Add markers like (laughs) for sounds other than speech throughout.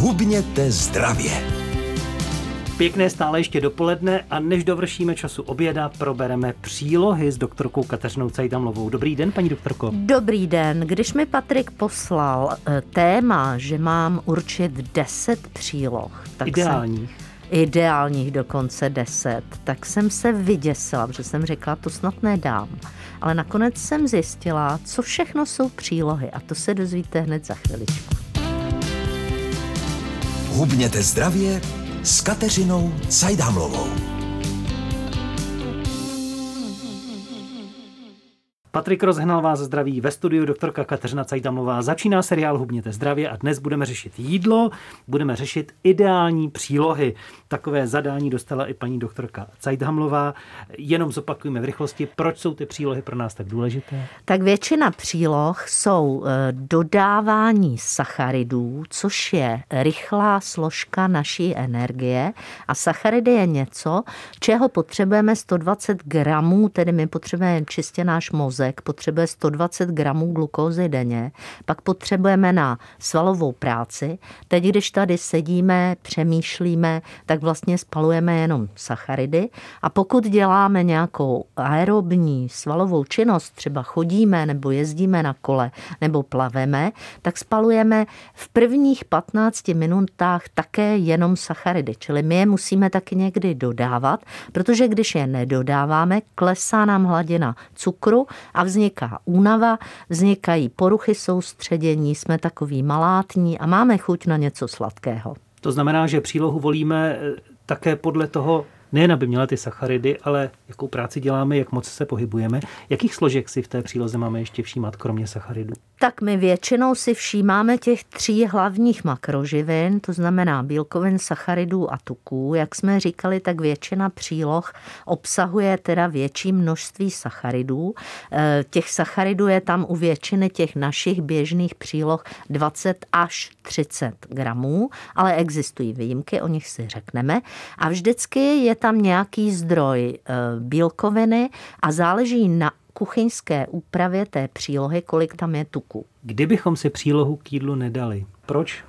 Hubněte zdravě. Pěkné stále ještě dopoledne a než dovršíme času oběda, probereme přílohy s doktorkou Kateřinou Cajdamlovou. Dobrý den, paní doktorko. Dobrý den. Když mi Patrik poslal eh, téma, že mám určit 10 příloh, tak Ideálních. Jsem, ideálních dokonce 10, tak jsem se vyděsila, protože jsem řekla, to snad nedám. Ale nakonec jsem zjistila, co všechno jsou přílohy a to se dozvíte hned za chviličku. Hubněte zdravě s Kateřinou Cajdhamlovou. Patrik Rozhnal vás zdraví ve studiu doktorka Kateřina Cajdamová. Začíná seriál Hubněte zdravě a dnes budeme řešit jídlo, budeme řešit ideální přílohy. Takové zadání dostala i paní doktorka Cajdhamlová. Jenom zopakujeme v rychlosti, proč jsou ty přílohy pro nás tak důležité. Tak většina příloh jsou eh, dodávání sacharidů, což je rychlá složka naší energie a sacharidy je něco, čeho potřebujeme 120 gramů, tedy my potřebujeme čistě náš mozek mozek potřebuje 120 gramů glukózy denně, pak potřebujeme na svalovou práci. Teď, když tady sedíme, přemýšlíme, tak vlastně spalujeme jenom sacharidy. A pokud děláme nějakou aerobní svalovou činnost, třeba chodíme nebo jezdíme na kole nebo plaveme, tak spalujeme v prvních 15 minutách také jenom sacharidy. Čili my je musíme taky někdy dodávat, protože když je nedodáváme, klesá nám hladina cukru a vzniká únava, vznikají poruchy soustředění, jsme takový malátní a máme chuť na něco sladkého. To znamená, že přílohu volíme eh, také podle toho, nejen aby měla ty sacharidy, ale jakou práci děláme, jak moc se pohybujeme. Jakých složek si v té příloze máme ještě všímat, kromě sacharidů? Tak my většinou si všímáme těch tří hlavních makroživin, to znamená bílkovin, sacharidů a tuků. Jak jsme říkali, tak většina příloh obsahuje teda větší množství sacharidů. Eh, těch sacharidů je tam u většiny těch našich běžných příloh 20 až 30 gramů, ale existují výjimky, o nich si řekneme. A vždycky je tam nějaký zdroj eh, bílkoviny a záleží na kuchyňské úpravě té přílohy, kolik tam je tuku. Kdybychom si přílohu k jídlu nedali, proč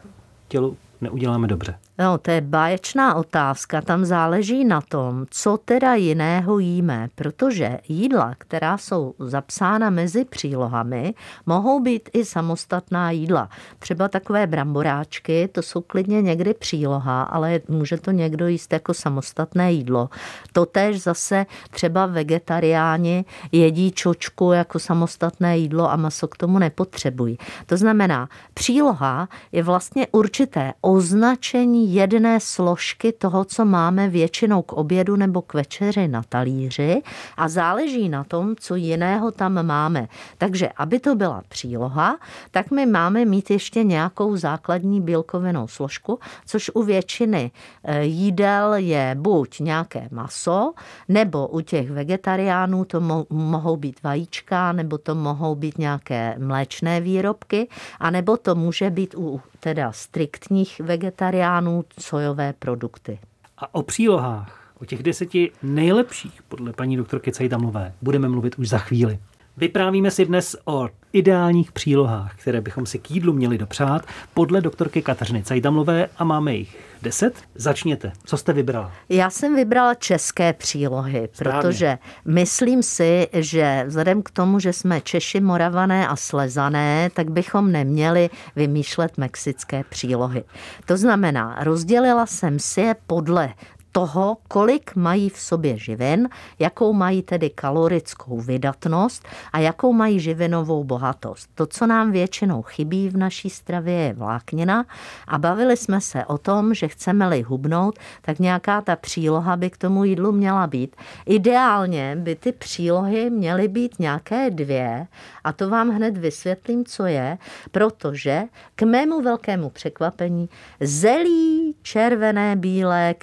tělu neuděláme dobře? No, to je báječná otázka. Tam záleží na tom, co teda jiného jíme, protože jídla, která jsou zapsána mezi přílohami, mohou být i samostatná jídla. Třeba takové bramboráčky, to jsou klidně někdy příloha, ale může to někdo jíst jako samostatné jídlo. Totež zase třeba vegetariáni jedí čočku jako samostatné jídlo a maso k tomu nepotřebují. To znamená, příloha je vlastně určité označení jedné složky toho, co máme většinou k obědu nebo k večeři na talíři a záleží na tom, co jiného tam máme. Takže aby to byla příloha, tak my máme mít ještě nějakou základní bílkovinou složku, což u většiny eh, jídel je buď nějaké maso, nebo u těch vegetariánů to mo- mohou být vajíčka, nebo to mohou být nějaké mléčné výrobky, a nebo to může být u teda striktních vegetariánů sojové produkty. A o přílohách, o těch deseti nejlepších, podle paní doktorky Cajdamové, budeme mluvit už za chvíli. Vyprávíme si dnes o ideálních přílohách, které bychom si k jídlu měli dopřát podle doktorky Kateřiny Cajdamlové a máme jich deset. Začněte. Co jste vybrala? Já jsem vybrala české přílohy, Správně. protože myslím si, že vzhledem k tomu, že jsme Češi, Moravané a Slezané, tak bychom neměli vymýšlet mexické přílohy. To znamená, rozdělila jsem si je podle toho, kolik mají v sobě živin, jakou mají tedy kalorickou vydatnost a jakou mají živinovou bohatost. To, co nám většinou chybí v naší stravě, je vláknina a bavili jsme se o tom, že chceme-li hubnout, tak nějaká ta příloha by k tomu jídlu měla být. Ideálně by ty přílohy měly být nějaké dvě a to vám hned vysvětlím, co je, protože k mému velkému překvapení zelí, červené, bílé,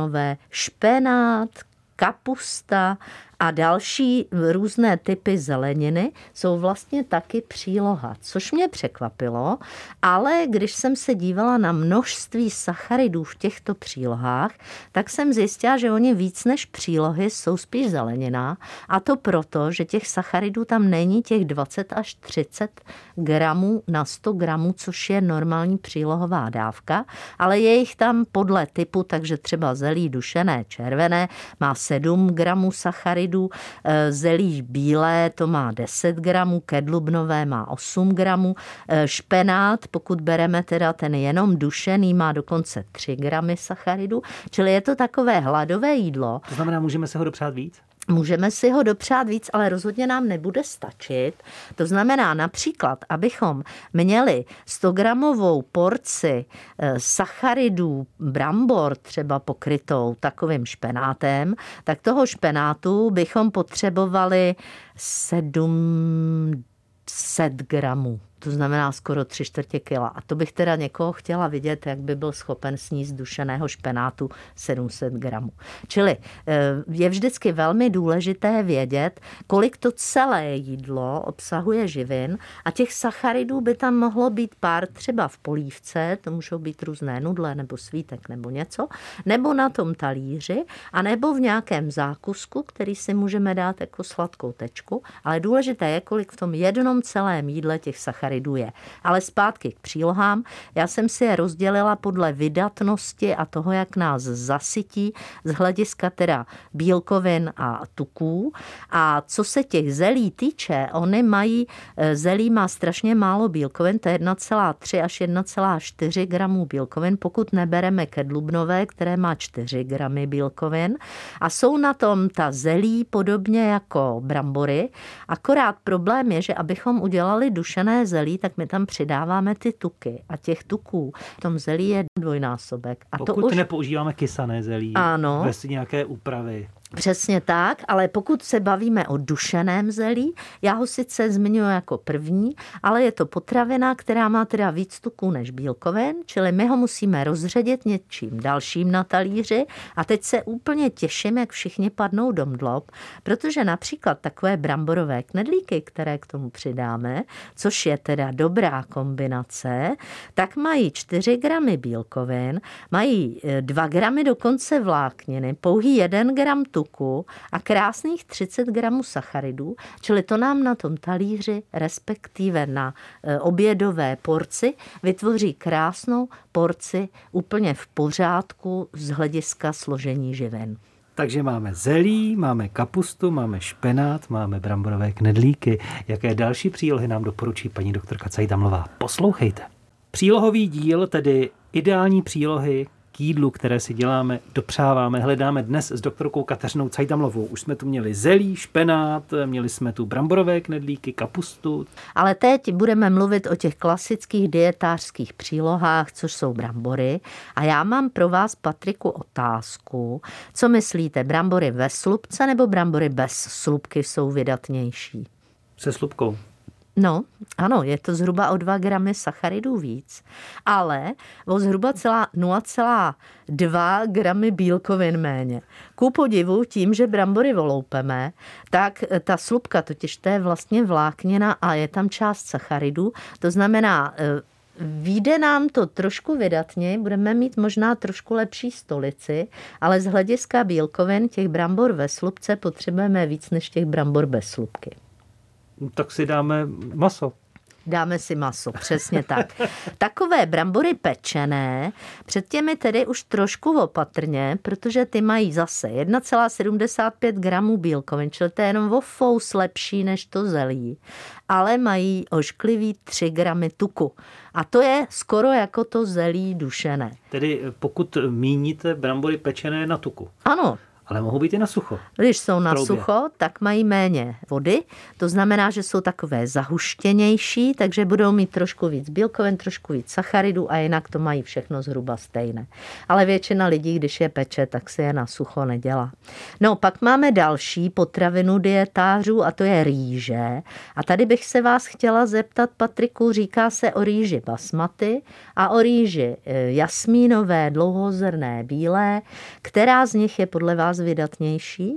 kedlubnové, špenát, kapusta A další různé typy zeleniny jsou vlastně taky příloha, což mě překvapilo, ale když jsem se dívala na množství sacharidů v těchto přílohách, tak jsem zjistila, že oni víc než přílohy jsou spíš zelenina a to proto, že těch sacharidů tam není těch 20 až 30 gramů na 100 gramů, což je normální přílohová dávka, ale je jich tam podle typu, takže třeba zelí dušené červené má 7 gramů sacharidů, eh, zelí bílé to má 10 gramů, kedlubnové má 8 gramů, eh, špenát, pokud bereme teda ten jenom dušený, má dokonce 3 gramy sacharidů, čili je to takové hladové jídlo. To znamená, můžeme se ho dopřát víc? Můžeme si ho dopřát víc, ale rozhodně nám nebude stačit. To znamená například, abychom měli 100 gramovou porci eh, sacharidů brambor třeba pokrytou takovým špenátem, tak toho špenátu bychom potřebovali 700 gramů to znamená skoro tři čtvrtě kila. A to bych teda někoho chtěla vidět, jak by byl schopen sníst dušeného špenátu 700 gramů. Čili eh, je vždycky velmi důležité vědět, kolik to celé jídlo obsahuje živin a těch sacharidů by tam mohlo být pár třeba v polívce, to můžou být různé nudle nebo svítek nebo něco, nebo na tom talíři, a nebo v nějakém zákusku, který si můžeme dát jako sladkou tečku, ale důležité je, kolik v tom jednom celém jídle těch sacharidů sachariduje. Ale zpátky k přílohám. Já jsem si je rozdělila podle vydatnosti a toho, jak nás zasytí z hlediska teda bílkovin a tuků. A co se těch zelí týče, oni mají, eh, zelí má strašně málo bílkovin, to je 1,3 až 1,4 gramů bílkovin, pokud nebereme kedlubnové, které má 4 gramy bílkovin. A jsou na tom ta zelí podobně jako brambory, akorát problém je, že abychom udělali dušené zelí, zelí, tak my tam přidáváme ty tuky a těch tuků v tom zelí je dvojnásobek. A Pokud to už... nepoužíváme kysané zelí, ano. bez nějaké úpravy. Přesně tak, ale pokud se bavíme o dušeném zelí, já ho sice zmiňuji jako první, ale je to potravina, která má teda víc tuků než bílkovin, čili my ho musíme rozředit něčím dalším na talíři. A teď se úplně těším, jak všichni padnou do mdlob, protože například takové bramborové knedlíky, které k tomu přidáme, což je teda dobrá kombinace, tak mají 4 gramy bílkovin, mají 2 gramy dokonce vlákniny, pouhý 1 gram tuků, tuku a krásných 30 gramů sacharidů, čili to nám na tom talíři, respektive na e, obědové porci, vytvoří krásnou porci úplně v pořádku z hlediska složení živin. Takže máme zelí, máme kapustu, máme špenát, máme bramborové knedlíky. Jaké další přílohy nám doporučí paní doktorka Cajdamlová? Poslouchejte. Přílohový díl, tedy ideální přílohy jídlu, které si děláme, dopřáváme, hledáme dnes s doktorkou Kateřinou Cajdamlovou. Už jsme tu měli zelí, špenát, měli jsme tu bramborové knedlíky, kapustu. Ale teď budeme mluvit o těch klasických dietářských přílohách, což jsou brambory. A já mám pro vás, Patriku, otázku. Co myslíte, brambory ve slupce nebo brambory bez slupky jsou vydatnější? Se slupkou. No, ano, je to zhruba o 2 gramy sacharidů víc, ale o zhruba 0,2 gramy bílkovin méně. Ku podivu tím, že brambory voloupeme, tak ta slupka, totiž to je vlastně vláknina a je tam část sacharidů, to znamená, e, Výjde nám to trošku vydatně, budeme mít možná trošku lepší stolici, ale z hlediska bílkovin těch brambor ve slupce potřebujeme víc než těch brambor bez slupky tak si dáme maso. Dáme si maso, přesně tak. (laughs) Takové brambory pečené, před těmi tedy už trošku opatrně, protože ty mají zase 1,75 gramů bílkovin, čili to je jenom o fous lepší než to zelí, ale mají ošklivý 3 gramy tuku. A to je skoro jako to zelí dušené. Tedy pokud míníte brambory pečené na tuku. Ano, ale mohou být i na sucho. Když jsou na sucho, tak mají méně vody. To znamená, že jsou takové zahuštěnější, takže budou mít trošku víc bílkovin, trošku víc sacharidů a jinak to mají všechno zhruba stejné. Ale většina lidí, když je peče, tak se je na sucho nedělá. No, pak máme další potravinu dietářů a to je rýže. A tady bych se vás chtěla zeptat, Patriku, říká se o rýži basmaty a o rýži eh, jasmínové, dlouhozrné, bílé. Která z nich je podle vás vydatnější?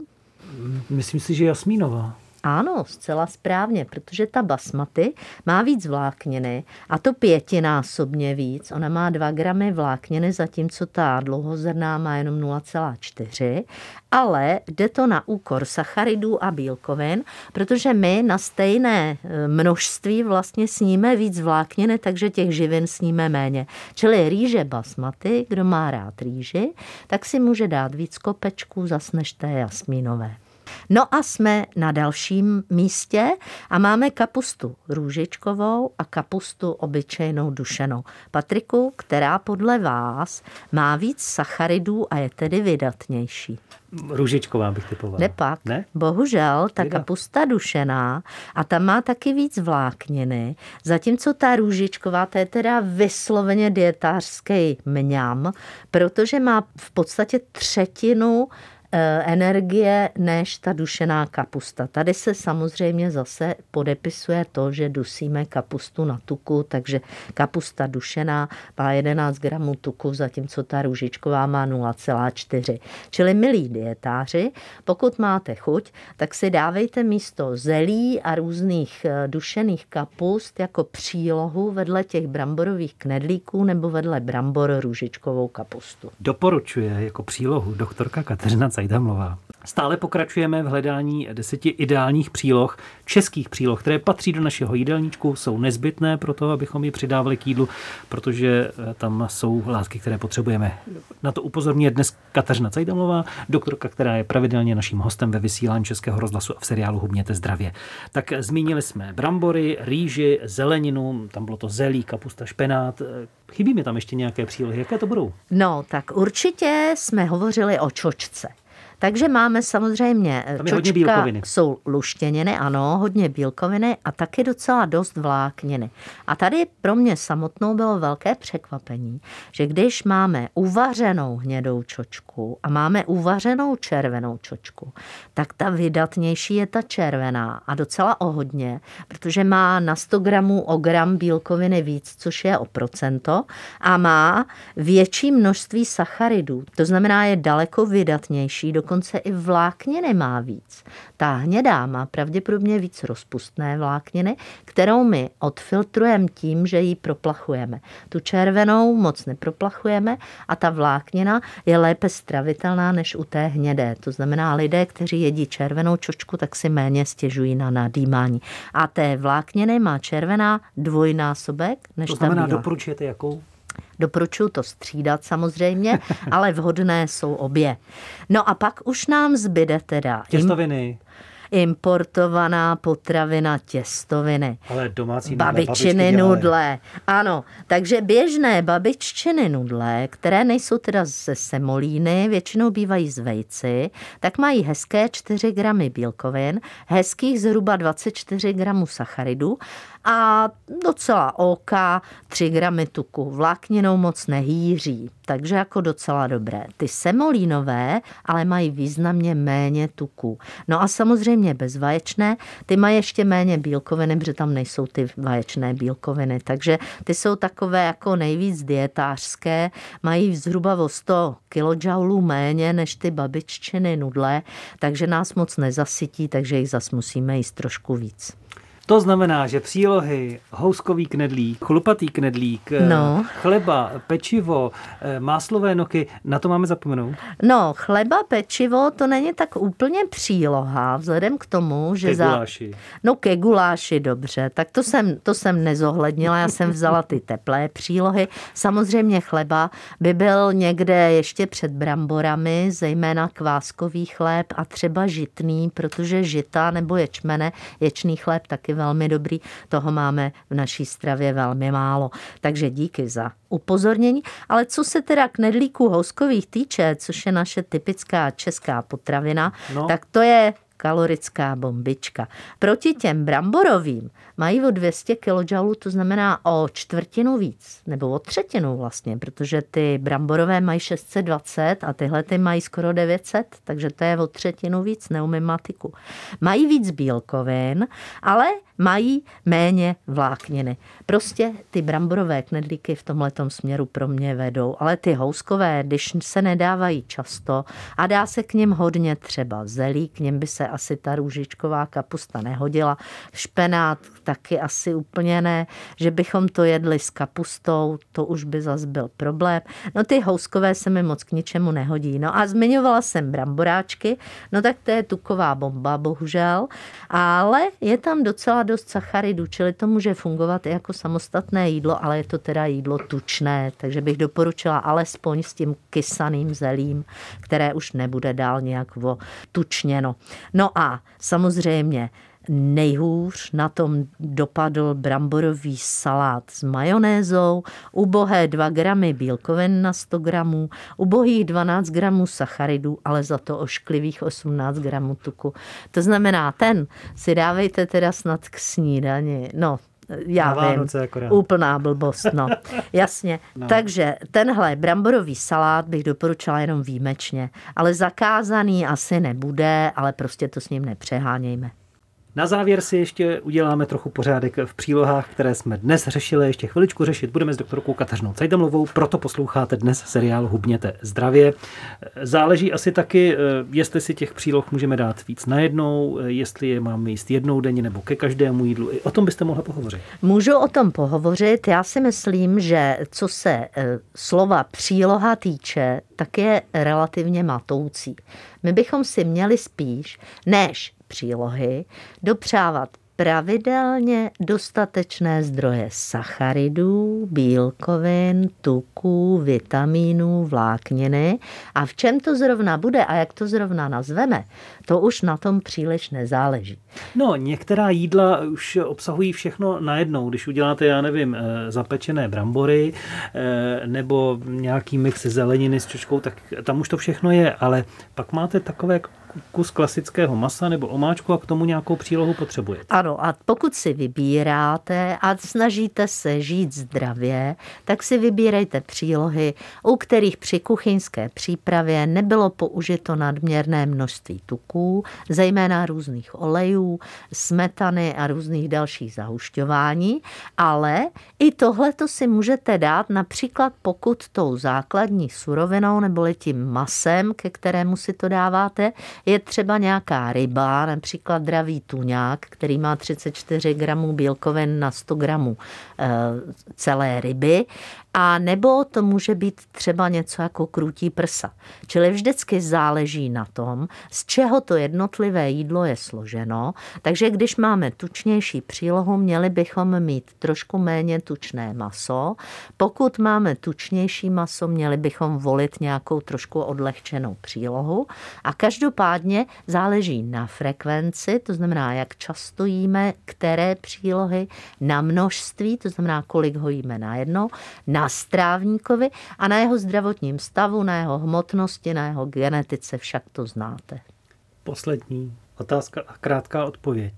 Myslím si, že Jasmínová. Ano, zcela správně, protože ta basmaty má víc vlákniny a to pětinásobně víc. Ona má 2 gramy vlákniny, zatímco ta dlouhozrná má jenom 0,4, ale jde to na úkor sacharidů a bílkovin, protože my na stejné e, množství vlastně sníme víc vlákniny, takže těch živin sníme méně. Čili rýže basmaty, kdo má rád rýži, tak si může dát víc kopečků zas než té jasmínové. No a jsme na dalším místě a máme kapustu růžičkovou a kapustu obyčejnou dušenou. Patriku, která podle vás má víc sacharidů a je tedy vydatnější. Růžičková bych typovala. Nepak. Ne? Bohužel, ta kapusta dušená a ta má taky víc vlákniny, zatímco ta růžičková, to je teda vysloveně dietářský mňam, protože má v podstatě třetinu energie než ta dušená kapusta. Tady se samozřejmě zase podepisuje to, že dusíme kapustu na tuku, takže kapusta dušená má 11 gramů tuku, zatímco ta růžičková má 0,4. Čili milí dietáři, pokud máte chuť, tak si dávejte místo zelí a různých eh, dušených kapust jako přílohu vedle těch bramborových knedlíků nebo vedle brambor růžičkovou kapustu. Doporučuje jako přílohu doktorka Kateřina Cajdamlová. Stále pokračujeme v hledání deseti ideálních příloh, českých příloh, které patří do našeho jídelníčku, jsou nezbytné pro to, abychom ji přidávali k jídlu, protože eh, tam jsou látky, které potřebujeme. Na to upozorňuje dnes Kateřina Cajdamlová, doktorka, která je pravidelně naším hostem ve vysílání Českého rozhlasu a v seriálu Hubněte zdravě. Tak eh, zmínili jsme brambory, rýži, zeleninu, tam bylo to zelí, kapusta, špenát. Eh, Chybí mi tam ještě nějaké přílohy. Jaké to budou? No, tak určitě jsme hovořili o čočce. Takže máme samozřejmě Tam je hodně čočka, bílkoviny. jsou luštěniny, ano, hodně bílkoviny a taky docela dost vlákniny. A tady pro mě samotnou bylo velké překvapení, že když máme uvařenou hnědou čočku a máme uvařenou červenou čočku, tak ta vydatnější je ta červená a docela o hodně, protože má na 100 gramů o gram bílkoviny víc, což je o procento a má větší množství sacharidů. To znamená, je daleko vydatnější, dokonce i vlákniny má víc. Ta hnědá má pravděpodobně víc rozpustné vlákniny, kterou my odfiltrujeme tím, že ji proplachujeme. Tu červenou moc neproplachujeme a ta vláknina je lépe stravitelná než u té hnědé. To znamená, lidé, kteří jedí červenou čočku, tak si méně stěžují na nadýmání. A té vlákniny má červená dvojnásobek než To ta znamená, bílá. doporučujete jakou? Doporučuji to střídat samozřejmě, (laughs) ale vhodné jsou obě. No a pak už nám zbyde teda Těstoviny, importovaná potravina těstoviny. ale domácí nudle, Babičiny nudle. Ano, takže běžné babiččiny nudle, které nejsou teda ze semolíny, většinou bývají z vejci, tak mají hezké 4 gramy bílkovin, hezkých zhruba 24 gramů sacharidů a docela OK 3 gramy tuku. Vlákninou moc nehýří, takže jako docela dobré. Ty semolínové ale mají významně méně tuku. No a samozřejmě bezvaječné, ty mají ještě méně bílkoviny, protože tam nejsou ty vaječné bílkoviny. Takže ty jsou takové jako nejvíc dietářské, mají zhruba o 100 kJ méně než ty babiččiny nudle, takže nás moc nezasytí, takže jich zas musíme jíst trošku víc. To znamená, že přílohy, houskový knedlík, chlupatý knedlík, eh, No. chleba, pečivo, eh, máslové noky, na to máme zapomenout. No, chleba, pečivo, to není tak úplně příloha, vzhledem k tomu, že Ke za... guláši. No ke guláši, dobře, tak to jsem, to jsem nezohlednila, já jsem vzala ty teplé přílohy. Samozřejmě chleba by byl někde ještě před bramborami, zejména kváskový chléb a třeba žitný, protože žita nebo ječmene, ječný chléb taky velmi dobrý, toho máme v naší stravě velmi málo. Takže díky za upozornění. Ale co se teda knedlíků houskových týče, což je naše typická česká potravina, No. tak to je kalorická bombička. Proti těm bramborovým mají o 200 kJ, to znamená o čtvrtinu víc, nebo o třetinu vlastně, protože ty bramborové mají 620 a tyhle ty mají skoro 900, takže to je o třetinu víc, neumím matiku. Mají víc bílkovin, ale mají méně vlákniny. Prostě ty bramborové knedlíky v tomhle směru pro mě vedou, ale ty houskové, když se nedávají často a dá se k ním hodně třeba zelí, k ním by se asi ta růžičková kapusta nehodila, špenát taky asi úplně ne, že bychom to jedli s kapustou, to už by zas byl problém. No ty houskové se mi moc k ničemu nehodí. No a zmiňovala jsem bramboráčky, no tak to je tuková bomba, bohužel, ale je tam docela dost sacharidů, čili to může fungovat i jako samostatné jídlo, ale je to teda jídlo tučné, takže bych doporučila alespoň s tím kysaným zelím, které už nebude dál nějak tučněno. No a samozřejmě Nejhůř na tom dopadl bramborový salát s majonézou, ubohé 2 gramy bílkovin na 100 gramů, ubohých 12 gramů sacharidů, ale za to ošklivých 18 gramů tuku. To znamená, ten si dávejte teda snad k snídani. No, já Na vím, akorát. úplná blbost, no. (laughs) Jasně. No. Takže tenhle bramborový salát bych doporučila jenom výjimečně, ale zakázaný asi nebude, ale prostě to s ním nepřehánějme. Na závěr si ještě uděláme trochu pořádek v přílohách, které jsme dnes řešili. Ještě chviličku řešit budeme s doktorkou Kateřinou Cajdamlovou, proto posloucháte dnes seriál Hubněte zdravě. Záleží asi taky, eh, jestli si těch příloh můžeme dát víc najednou, eh, jestli je máme jíst jednou denně nebo ke každému jídlu. I o tom byste mohla pohovořit. Můžu o tom pohovořit. Já si myslím, že co se eh, slova příloha týče, tak je relativně matoucí. My bychom si měli spíš, než přílohy, dopřávat pravidelně dostatečné zdroje sacharidů, bílkovin, tuků, vitamínů, vlákniny. A v čem to zrovna bude a jak to zrovna nazveme, to už na tom příliš nezáleží. No, některá jídla už obsahují všechno najednou. Když uděláte, já nevím, eh, zapečené brambory eh, nebo nějaký mix zeleniny s čočkou, tak tam už to všechno je, ale pak máte takové kus klasického masa nebo omáčku a k tomu nějakou přílohu potřebujete. Ano, a pokud si vybíráte a snažíte se žít zdravě, tak si vybírejte přílohy, u kterých při kuchyňské přípravě nebylo použito nadměrné množství tuků, zejména různých olejů, smetany a různých dalších zahušťování, ale i tohle to si můžete dát například pokud tou základní surovinou nebo tím masem, ke kterému si to dáváte, je třeba nějaká ryba, například dravý tuňák, který má 34 gramů bílkovin na 100 gramů eh, celé ryby a nebo to může být třeba něco jako krutí prsa. Čili vždycky záleží na tom, z čeho to jednotlivé jídlo je složeno. Takže když máme tučnější přílohu, měli bychom mít trošku méně tučné maso. Pokud máme tučnější maso, měli bychom volit nějakou trošku odlehčenou přílohu. A každopádně záleží na frekvenci, to znamená, jak často jíme, které přílohy, na množství, to znamená, kolik ho jíme najednou, na na strávníkovi a na jeho zdravotním stavu, na jeho hmotnosti, na jeho genetice, však to znáte. Poslední otázka a krátká odpověď.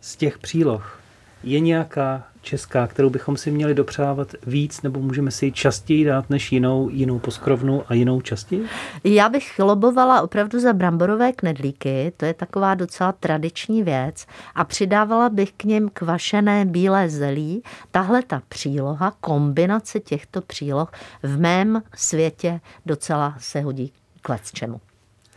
Z těch příloh je nějaká česká, kterou bychom si měli dopřávat víc, nebo můžeme si ji častěji dát než jinou, jinou poskrovnu a jinou častěji? Já bych lobovala opravdu za bramborové knedlíky, to je taková docela tradiční věc a přidávala bych k něm kvašené bílé zelí. Tahle ta příloha, kombinace těchto příloh v mém světě docela se hodí k čemu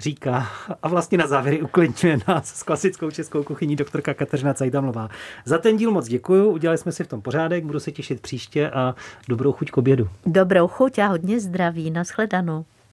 říká a vlastně na závěry uklidňuje nás s klasickou českou kuchyní doktorka Kateřina Cajdamlová. Za ten díl moc děkuji, udělali jsme si v tom pořádek, budu se těšit příště a dobrou chuť k obědu. Dobrou chuť a hodně zdraví, nashledanou.